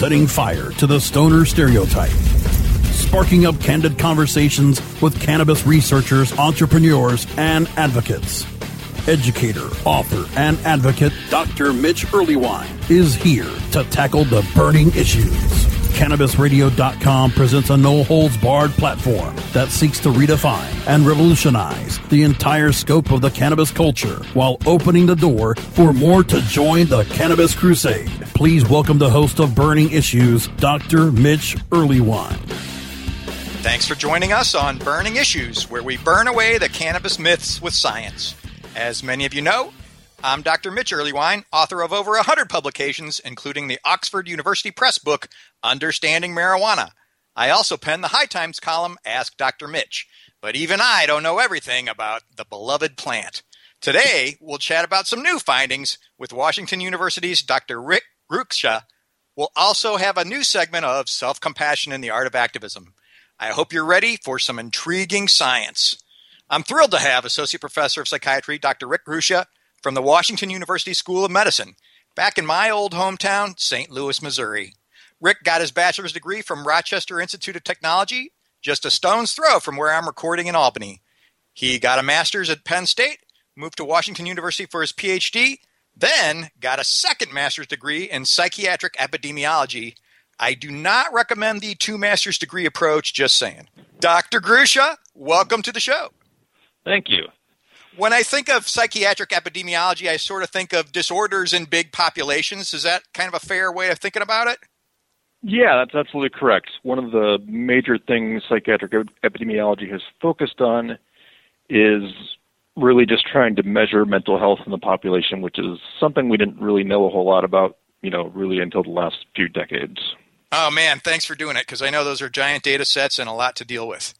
setting fire to the stoner stereotype. Sparking up candid conversations with cannabis researchers, entrepreneurs, and advocates. Educator, author, and advocate Dr. Mitch Earleywine is here to tackle the burning issues. CannabisRadio.com presents a no holds barred platform that seeks to redefine and revolutionize the entire scope of the cannabis culture while opening the door for more to join the cannabis crusade. Please welcome the host of Burning Issues, Dr. Mitch Earleywine. Thanks for joining us on Burning Issues, where we burn away the cannabis myths with science. As many of you know, I'm Dr. Mitch Earleywine, author of over 100 publications, including the Oxford University Press book, Understanding Marijuana. I also pen the High Times column, Ask Dr. Mitch. But even I don't know everything about the beloved plant. Today, we'll chat about some new findings with Washington University's Dr. Rick Grucza. We'll also have a new segment of Self Compassion in the Art of Activism. I hope you're ready for some intriguing science. I'm thrilled to have Associate Professor of Psychiatry, Dr. Rick Grucza, from the Washington University School of Medicine, back in my old hometown, St. Louis, Missouri. Rick got his bachelor's degree from Rochester Institute of Technology, just a stone's throw from where I'm recording in Albany. He got a master's at Penn State, moved to Washington University for his PhD, then got a second master's degree in psychiatric epidemiology. I do not recommend the two master's degree approach, just saying. Dr. Grucza, welcome to the show. Thank you when I think of psychiatric epidemiology, I sort of think of disorders in big populations. Is that kind of a fair way of thinking about it? Yeah, that's absolutely correct. One of the major things psychiatric epidemiology has focused on is really just trying to measure mental health in the population, which is something we didn't really know a whole lot about, you know, really until the last few decades. Oh man, thanks for doing it because I know those are giant data sets and a lot to deal with.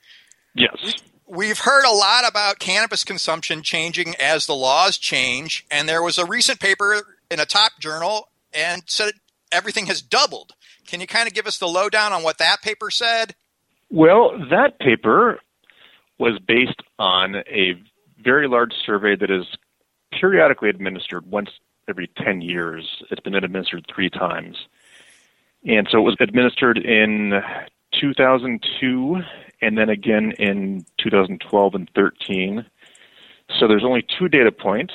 Yes we've heard a lot about cannabis consumption changing as the laws change, and there was a recent paper in a top journal and said everything has doubled. Can you kind of give us the lowdown on what that paper said? Well, that paper was based on a very large survey that is periodically administered once every 10 years. It's been administered three times. And so it was administered in 2002 and then again in 2012 and 13. So there's only two data points.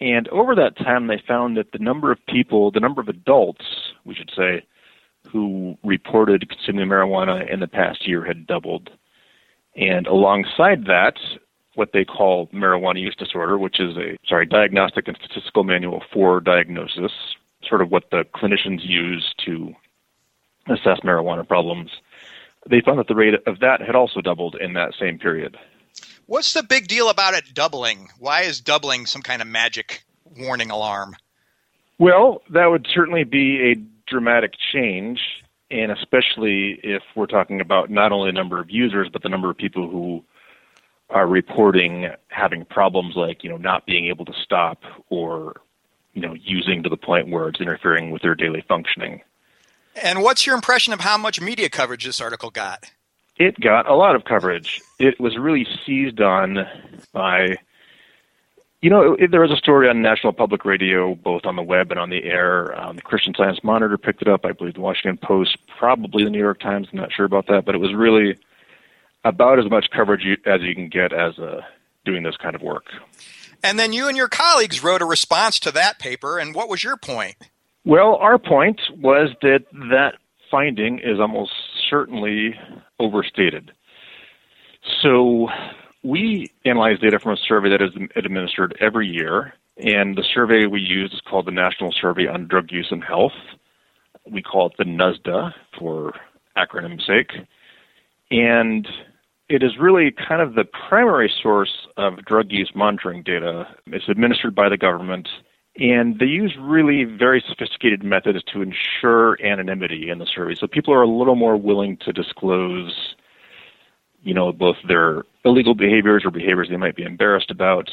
And over that time, they found that the number of people, the number of adults, we should say, who reported consuming marijuana in the past year had doubled. And alongside that, what they call marijuana use disorder, which is a sorry diagnostic and statistical manual for diagnosis, sort of what the clinicians use to assess marijuana problems they found that the rate of that had also doubled in that same period. What's the big deal about it doubling? Why is doubling some kind of magic warning alarm? Well, that would certainly be a dramatic change, and especially if we're talking about not only the number of users, but the number of people who are reporting having problems like, you know, not being able to stop or, you know, using to the point where it's interfering with their daily functioning. And what's your impression of how much media coverage this article got? It got a lot of coverage. It was really seized on by, you know, it, there was a story on National Public Radio, both on the web and on the air. Um, the Christian Science Monitor picked it up. I believe the Washington Post, probably the New York Times. I'm not sure about that, but it was really about as much coverage you, as you can get as uh, doing this kind of work. And then you and your colleagues wrote a response to that paper. And what was your point? Well, our point was that that finding is almost certainly overstated. So we analyze data from a survey that is administered every year, and the survey we use is called the National Survey on Drug Use and Health. We call it the NSDUH for acronym's sake. And it is really kind of the primary source of drug use monitoring data. It's administered by the government and they use really very sophisticated methods to ensure anonymity in the survey. So people are a little more willing to disclose, you know, both their illegal behaviors or behaviors they might be embarrassed about.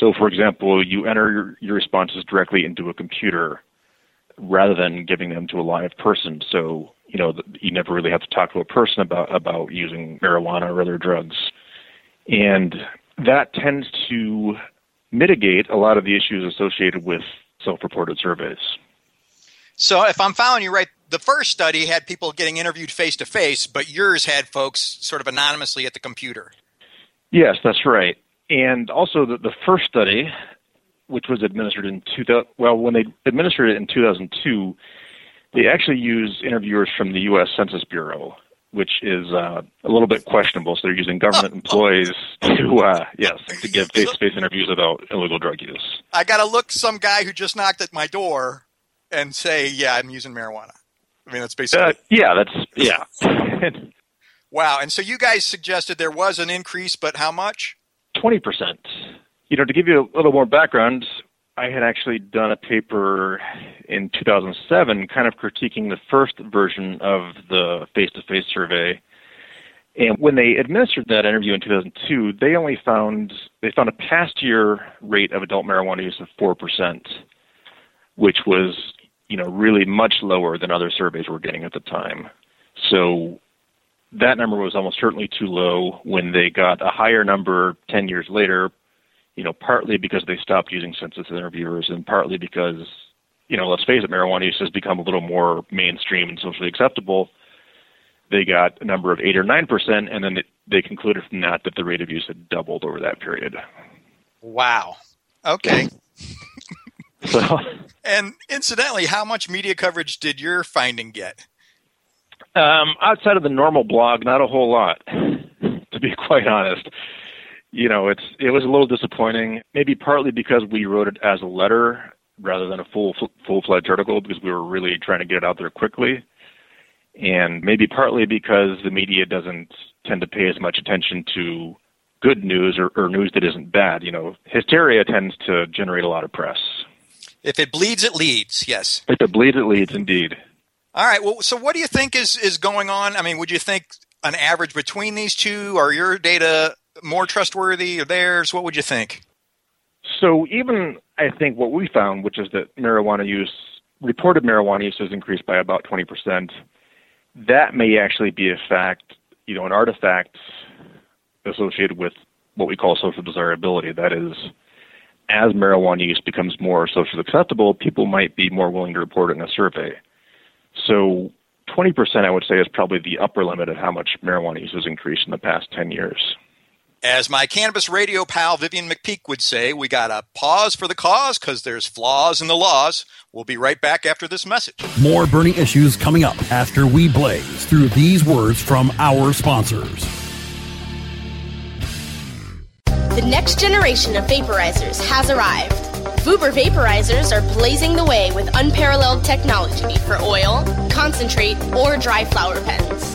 So, for example, you enter your, your responses directly into a computer rather than giving them to a live person. So, you know, you never really have to talk to a person about about using marijuana or other drugs, and that tends to mitigate a lot of the issues associated with self-reported surveys. So, if I'm following you right, the first study had people getting interviewed face to face, but yours had folks sort of anonymously at the computer. Yes, that's right. And also, the, the first study, which was administered in 2000, well, when they administered it in 2002, they actually used interviewers from the U.S. Census Bureau, which is uh, a little bit questionable. So they're using government employees to, uh, yes, to give face-to-face interviews about illegal drug use. I got to look some guy who just knocked at my door and say, "Yeah, I'm using marijuana." I mean, that's basically. Uh, yeah, that's yeah. wow, and so you guys suggested there was an increase, but how much? Twenty percent. You know, to give you a little more background, I had actually done a paper in 2007, kind of critiquing the first version of the face-to-face survey. And when they administered that interview in 2002, they only found they found a past year rate of adult marijuana use of four percent, which was you know really much lower than other surveys were getting at the time. So that number was almost certainly too low. When they got a higher number 10 years later, you know, partly because they stopped using census interviewers and partly because, you know, let's face it, marijuana use has become a little more mainstream and socially acceptable. They got a number of 8 or 9%, and then it, they concluded from that that the rate of use had doubled over that period. Wow. Okay. so, and incidentally, how much media coverage did your finding get? Um, outside of the normal blog, not a whole lot, to be quite honest you know, it's it was a little disappointing. Maybe partly because we wrote it as a letter rather than a full full fledged article because we were really trying to get it out there quickly, and maybe partly because the media doesn't tend to pay as much attention to good news or, or news that isn't bad. You know, hysteria tends to generate a lot of press. If it bleeds, it leads. Yes. If it bleeds, it leads. Indeed. All right. Well, so what do you think is is going on? I mean, would you think an average between these two? Are your data more trustworthy or theirs? What would you think? So even I think what we found, which is that marijuana use, reported marijuana use has increased by about 20%. That may actually be a fact, you know, an artifact associated with what we call social desirability. That is, as marijuana use becomes more socially acceptable, people might be more willing to report it in a survey. So 20%, I would say, is probably the upper limit of how much marijuana use has increased in the past 10 years. As my cannabis radio pal Vivian McPeak would say, we got to pause for the cause because there's flaws in the laws. We'll be right back after this message. More burning issues coming up after we blaze through these words from our sponsors. The next generation of vaporizers has arrived. Vuber vaporizers are blazing the way with unparalleled technology for oil, concentrate, or dry flower pens.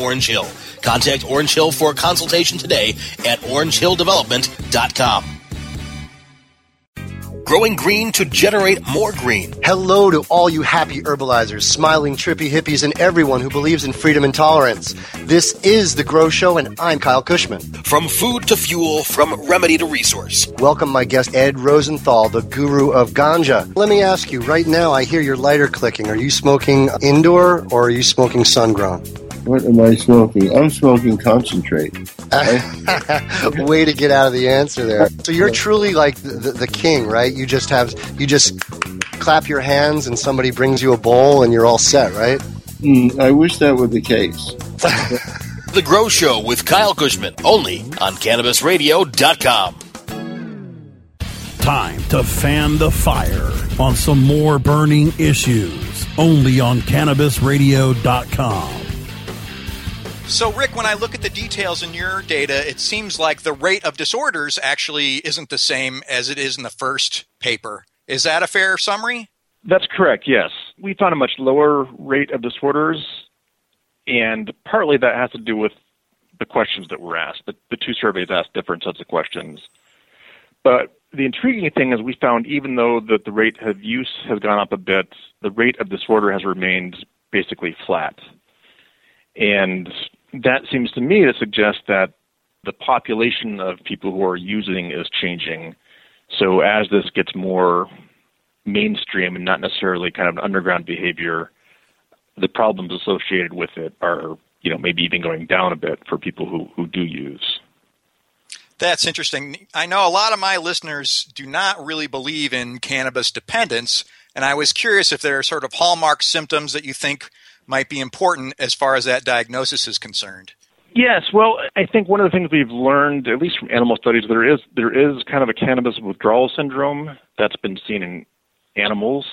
Orange Hill. Contact Orange Hill for a consultation today at orangehilldevelopment.com. Growing green to generate more green. Hello to all you happy herbalizers, smiling trippy hippies, and everyone who believes in freedom and tolerance. This is The Grow Show, and I'm Kyle Kushman. From food to fuel, from remedy to resource. Welcome, my guest, Ed Rosenthal, the guru of ganja. Let me ask you, right now, I hear your lighter clicking. Are you smoking indoor or are you smoking sun grown? What am I smoking? I'm smoking concentrate. Way to get out of the answer there. So you're truly like the, the, the, king, right? You just have you just clap your hands and somebody brings you a bowl and you're all set, right? Mm, I wish that were the case. the Grow Show with Kyle Kushman, only on CannabisRadio.com. Time to fan the fire on some more burning issues, only on CannabisRadio.com. So, Rick, when I look at the details in your data, it seems like the rate of disorders actually isn't the same as it is in the first paper. Is that a fair summary? That's correct, yes. We found a much lower rate of disorders, and partly that has to do with the questions that were asked. The, the two surveys asked different sets of questions. But the intriguing thing is we found even though that the rate of use has gone up a bit, the rate of disorder has remained basically flat. And that seems to me to suggest that the population of people who are using is changing. So as this gets more mainstream and not necessarily kind of an underground behavior, the problems associated with it are, you know, maybe even going down a bit for people who, who do use. That's interesting. I know a lot of my listeners do not really believe in cannabis dependence, and I was curious if there are sort of hallmark symptoms that you think might be important as far as that diagnosis is concerned. Yes, well, I think one of the things we've learned, at least from animal studies, there is there is kind of a cannabis withdrawal syndrome that's been seen in animals,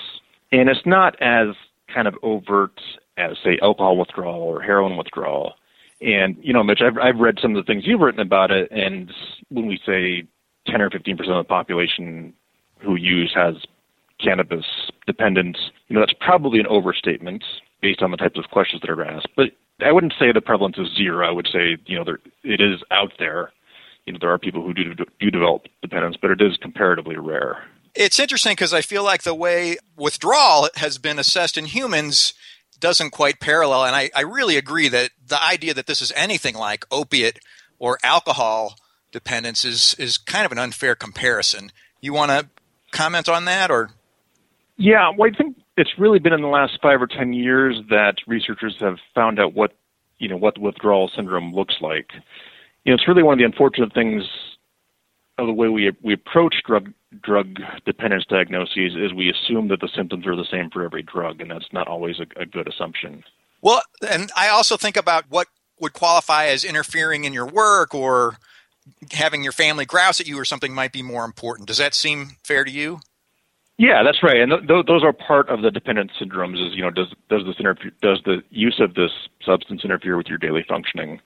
and it's not as kind of overt as say alcohol withdrawal or heroin withdrawal. And you know, Mitch, I've I've read some of the things you've written about it, and when we say 10 or 15 percent of the population who use has cannabis dependence, you know, that's probably an overstatement based on the types of questions that are asked. But I wouldn't say the prevalence is zero. I would say, you know, there, it is out there. You know, there are people who do do develop dependence, but it is comparatively rare. It's interesting because I feel like the way withdrawal has been assessed in humans doesn't quite parallel. And I, I really agree that the idea that this is anything like opiate or alcohol dependence is, is kind of an unfair comparison. You want to comment on that or? Yeah, well, I think it's really been in the last five or ten years that researchers have found out what you know what withdrawal syndrome looks like. You know, it's really one of the unfortunate things of the way we we approach drug drug dependence diagnoses is we assume that the symptoms are the same for every drug, and that's not always a, a good assumption. Well, and I also think about what would qualify as interfering in your work or having your family grouse at you or something might be more important. Does that seem fair to you? Yeah, that's right, and th- th- those are part of the dependent syndromes. Is you know, does does this interfere, does the use of this substance interfere with your daily functioning?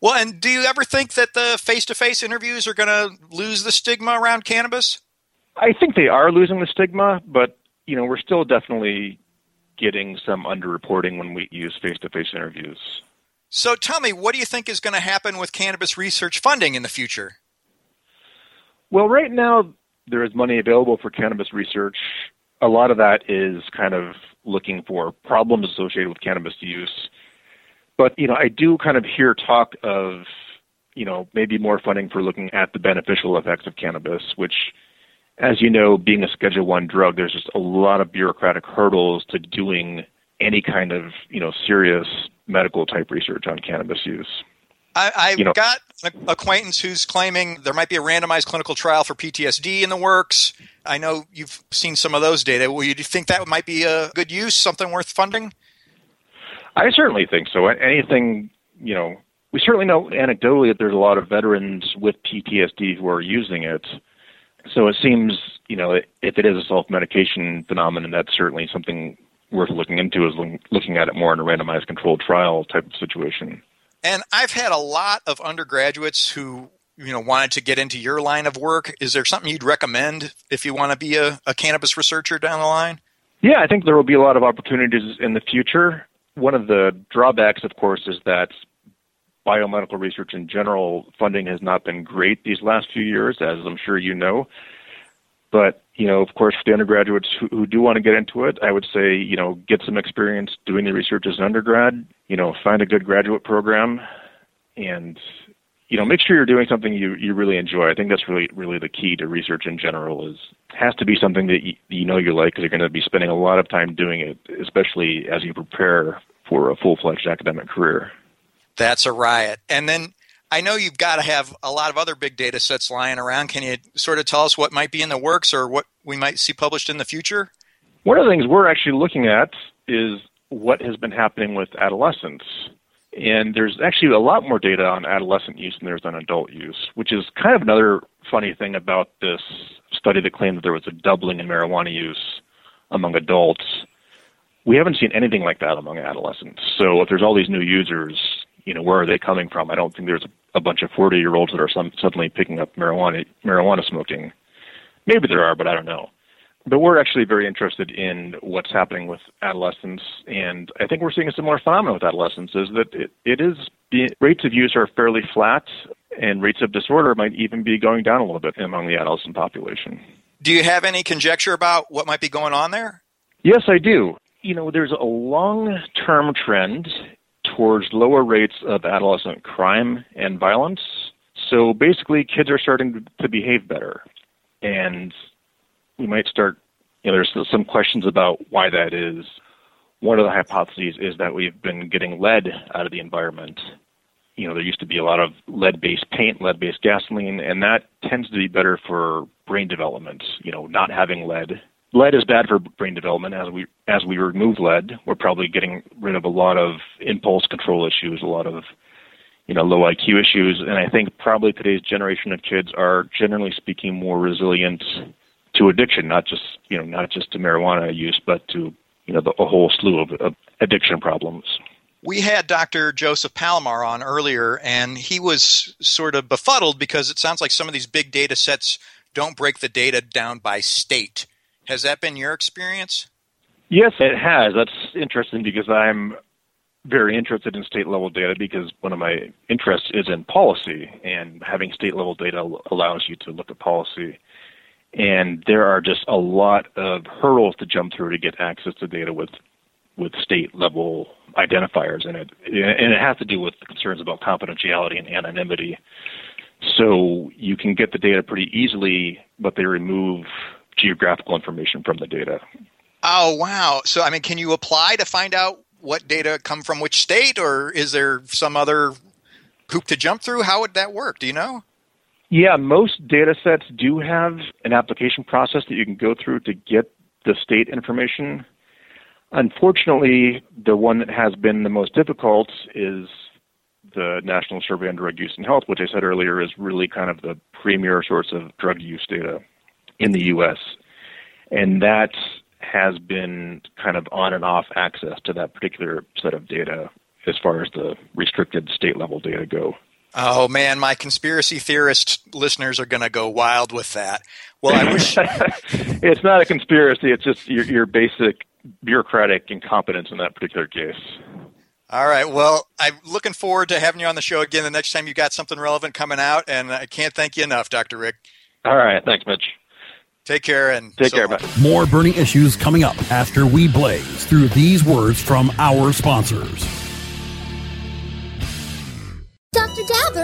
Well, and do you ever think that the face-to-face interviews are going to lose the stigma around cannabis? I think they are losing the stigma, but you know, we're still definitely getting some underreporting when we use face-to-face interviews. So, tell me, what do you think is going to happen with cannabis research funding in the future? Well, right now there is money available for cannabis research. A lot of that is kind of looking for problems associated with cannabis use. But, you know, I do kind of hear talk of, you know, maybe more funding for looking at the beneficial effects of cannabis, which as you know, being a Schedule One drug, there's just a lot of bureaucratic hurdles to doing any kind of, you know, serious medical type research on cannabis use. I, I've You know- got an acquaintance who's claiming there might be a randomized clinical trial for PTSD in the works. I know you've seen some of those data. Well, you do you think that might be a good use, something worth funding? I certainly think so. Anything, you know, we certainly know anecdotally that there's a lot of veterans with PTSD who are using it. So it seems, you know, if it is a self-medication phenomenon, that's certainly something worth looking into. Is looking at it more in a randomized controlled trial type of situation. And I've had a lot of undergraduates who, you know, wanted to get into your line of work. Is there something you'd recommend if you want to be a, a cannabis researcher down the line? Yeah, I think there will be a lot of opportunities in the future. One of the drawbacks, of course, is that biomedical research in general funding has not been great these last few years, as I'm sure you know. But you know, of course, for the undergraduates who, who do want to get into it, I would say you know get some experience doing the research as an undergrad. You know, find a good graduate program, and you know make sure you're doing something you you really enjoy. I think that's really really the key to research in general is has to be something that you, you know you like because you're going to be spending a lot of time doing it, especially as you prepare for a full fledged academic career. That's a riot. And then I know you've got to have a lot of other big data sets lying around. Can you sort of tell us what might be in the works or what we might see published in the future? One of the things we're actually looking at is what has been happening with adolescents. And there's actually a lot more data on adolescent use than there's on adult use, which is kind of another funny thing about this study that claimed that there was a doubling in marijuana use among adults. We haven't seen anything like that among adolescents. So if there's all these new users, you know, where are they coming from? I don't think there's a bunch of 40 year olds that are some, suddenly picking up marijuana marijuana smoking. Maybe there are, but I don't know. But we're actually very interested in what's happening with adolescents, and I think we're seeing a similar phenomenon with adolescents. Is that it, it is rates of use are fairly flat, and rates of disorder might even be going down a little bit among the adolescent population. Do you have any conjecture about what might be going on there? Yes, I do. You know, there's a long term trend towards lower rates of adolescent crime and violence. So basically, kids are starting to behave better. And we might start, you know, there's some questions about why that is. One of the hypotheses is that we've been getting lead out of the environment. You know, there used to be a lot of lead based paint, lead based gasoline, and that tends to be better for brain development. You know, not having lead lead is bad for brain development. As we as we remove lead, we're probably getting rid of a lot of impulse control issues, a lot of you know low IQ issues, and I think probably today's generation of kids are generally speaking more resilient to addiction, not just you know not just to marijuana use, but to you know the, a whole slew of, of addiction problems. We had Dr. Joseph Palamar on earlier, and he was sort of befuddled because it sounds like some of these big data sets don't break the data down by state. Has that been your experience? Yes, it has. That's interesting because I'm very interested in state level data because one of my interests is in policy, and having state level data allows you to look at policy. And there are just a lot of hurdles to jump through to get access to data with with state level identifiers in it, and it has to do with concerns about confidentiality and anonymity. So you can get the data pretty easily, but they remove geographical information from the data. Oh wow! So I mean, can you apply to find out what data come from which state, or is there some other hoop to jump through? How would that work? Do you know? Yeah, most data sets do have an application process that you can go through to get the state information. Unfortunately, the one that has been the most difficult is the National Survey on Drug Use and Health, which I said earlier is really kind of the premier source of drug use data in the U.S. And that has been kind of on and off access to that particular set of data as far as the restricted state level data go. Oh man, my conspiracy theorist listeners are going to go wild with that. Well, I wish it's not a conspiracy; it's just your, your basic bureaucratic incompetence in that particular case. All right. Well, I'm looking forward to having you on the show again the next time you got something relevant coming out, and I can't thank you enough, Dr. Rick. All right. Thanks, Mitch. Take care and take so care. Bye. More burning issues coming up after we blaze through these words from our sponsors.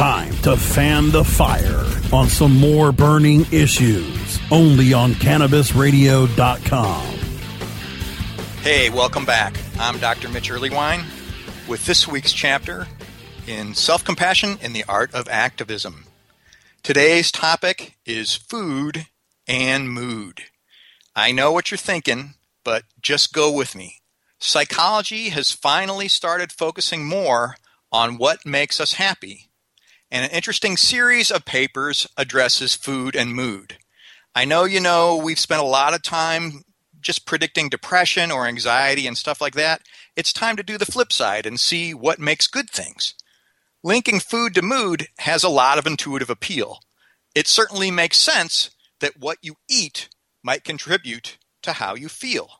Time to fan the fire on some more burning issues only on CannabisRadio.com. Hey, welcome back. I'm Dr. Mitch Earleywine with this week's chapter in Self Compassion in the Art of Activism. Today's topic is food and mood. I know what you're thinking, but just go with me. psychology has finally started focusing more on what makes us happy. And an interesting series of papers addresses food and mood. I know you know we've spent a lot of time just predicting depression or anxiety and stuff like that. It's time to do the flip side and see what makes good things. Linking food to mood has a lot of intuitive appeal. It certainly makes sense that what you eat might contribute to how you feel.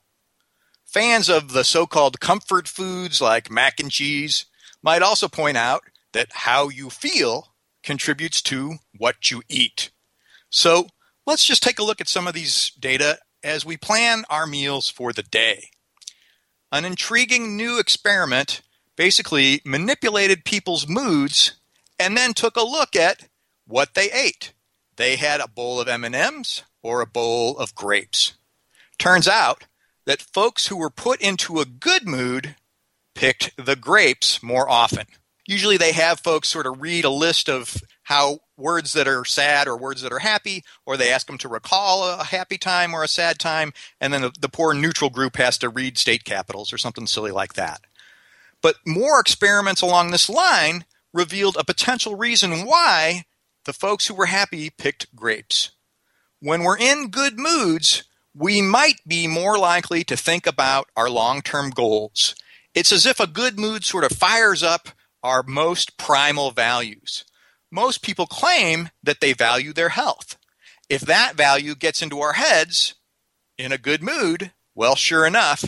Fans of the so called comfort foods like mac and cheese might also point out that how you feel contributes to what you eat. So let's just take a look at some of these data as we plan our meals for the day. An intriguing new experiment basically manipulated people's moods and then took a look at what they ate. They had a bowl of M&Ms or a bowl of grapes. Turns out that folks who were put into a good mood picked the grapes more often. Usually they have folks sort of read a list of how words that are sad or words that are happy, or they ask them to recall a happy time or a sad time, and then the, the poor neutral group has to read state capitals or something silly like that. But more experiments along this line revealed a potential reason why the folks who were happy picked grapes. When we're in good moods, we might be more likely to think about our long term goals. It's as if a good mood sort of fires up our most primal values. Most people claim that they value their health. If that value gets into our heads in a good mood, well, sure enough,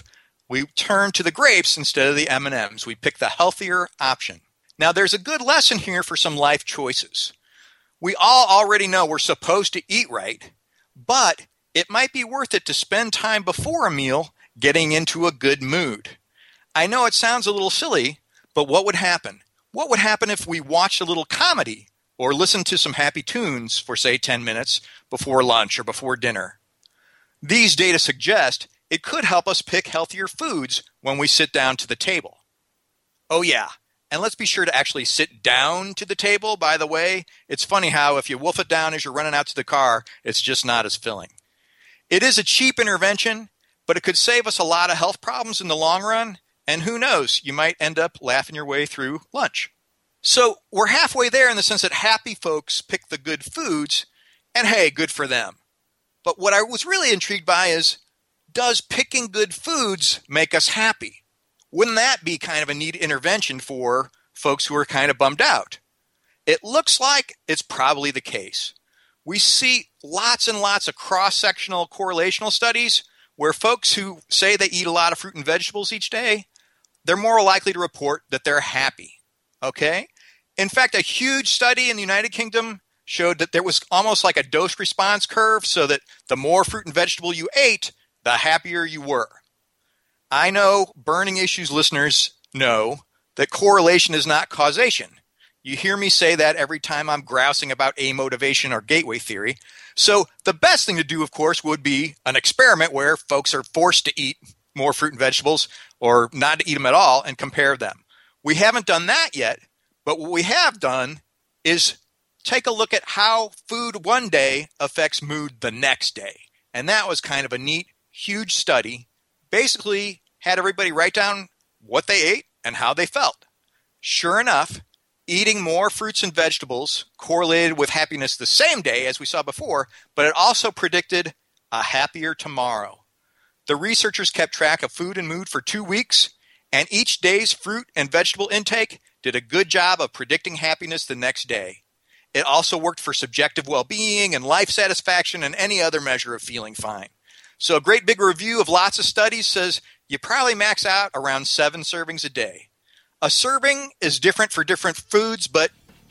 we turn to the grapes instead of the M&Ms. We pick the healthier option. Now, there's a good lesson here for some life choices. We all already know we're supposed to eat right, but it might be worth it to spend time before a meal getting into a good mood. I know it sounds a little silly, but what would happen? What would happen if we watched a little comedy or listened to some happy tunes for, say, 10 minutes before lunch or before dinner? These data suggest it could help us pick healthier foods when we sit down to the table. Oh, yeah, and let's be sure to actually sit down to the table, by the way. It's funny how if you wolf it down as you're running out to the car, it's just not as filling. It is a cheap intervention, but it could save us a lot of health problems in the long run. And who knows, you might end up laughing your way through lunch. So we're halfway there in the sense that happy folks pick the good foods, and hey, good for them. But what I was really intrigued by is does picking good foods make us happy? Wouldn't that be kind of a neat intervention for folks who are kind of bummed out? It looks like it's probably the case we see lots and lots of cross sectional correlational studies where folks who say they eat a lot of fruit and vegetables each day, they're more likely to report that they're happy. Okay? In fact, a huge study in the United Kingdom showed that there was almost like a dose response curve so that the more fruit and vegetable you ate, the happier you were. I know burning issues listeners know that correlation is not causation. You hear me say that every time I'm grousing about a motivation or gateway theory. So, the best thing to do, of course, would be an experiment where folks are forced to eat more fruit and vegetables or not to eat them at all and compare them. We haven't done that yet, but what we have done is take a look at how food one day affects mood the next day. And that was kind of a neat, huge study. Basically, had everybody write down what they ate and how they felt. Sure enough, eating more fruits and vegetables correlated with happiness the same day as we saw before, but it also predicted a happier tomorrow. The researchers kept track of food and mood for two weeks, and each day's fruit and vegetable intake did a good job of predicting happiness the next day. It also worked for subjective well being and life satisfaction and any other measure of feeling fine. So, a great big review of lots of studies says you probably max out around seven servings a day. A serving is different for different foods, but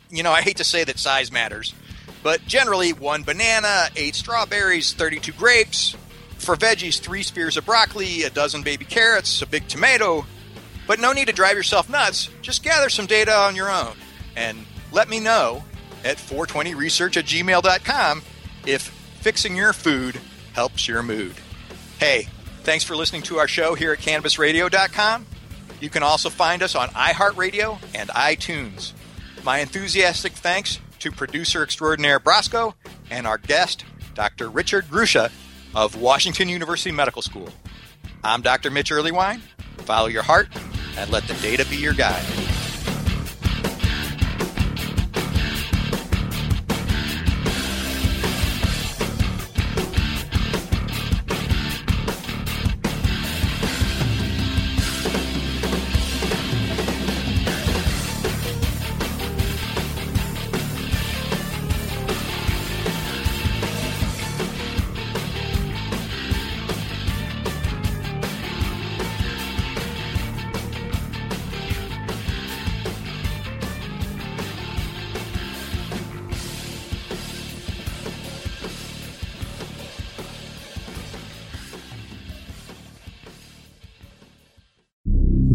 you know, I hate to say that size matters. But generally, one banana, eight strawberries, 32 grapes. For veggies, three spears of broccoli, a dozen baby carrots, a big tomato. But no need to drive yourself nuts. Just gather some data on your own and let me know at 420research at gmail.com if fixing your food helps your mood. Hey, thanks for listening to our show here at cannabisradio.com. You can also find us on iHeartRadio and iTunes. My enthusiastic thanks to producer extraordinaire Brasco and our guest, Dr. Richard Grusha of Washington University Medical School. I'm Dr. Mitch Earleywine. Follow your heart and let the data be your guide.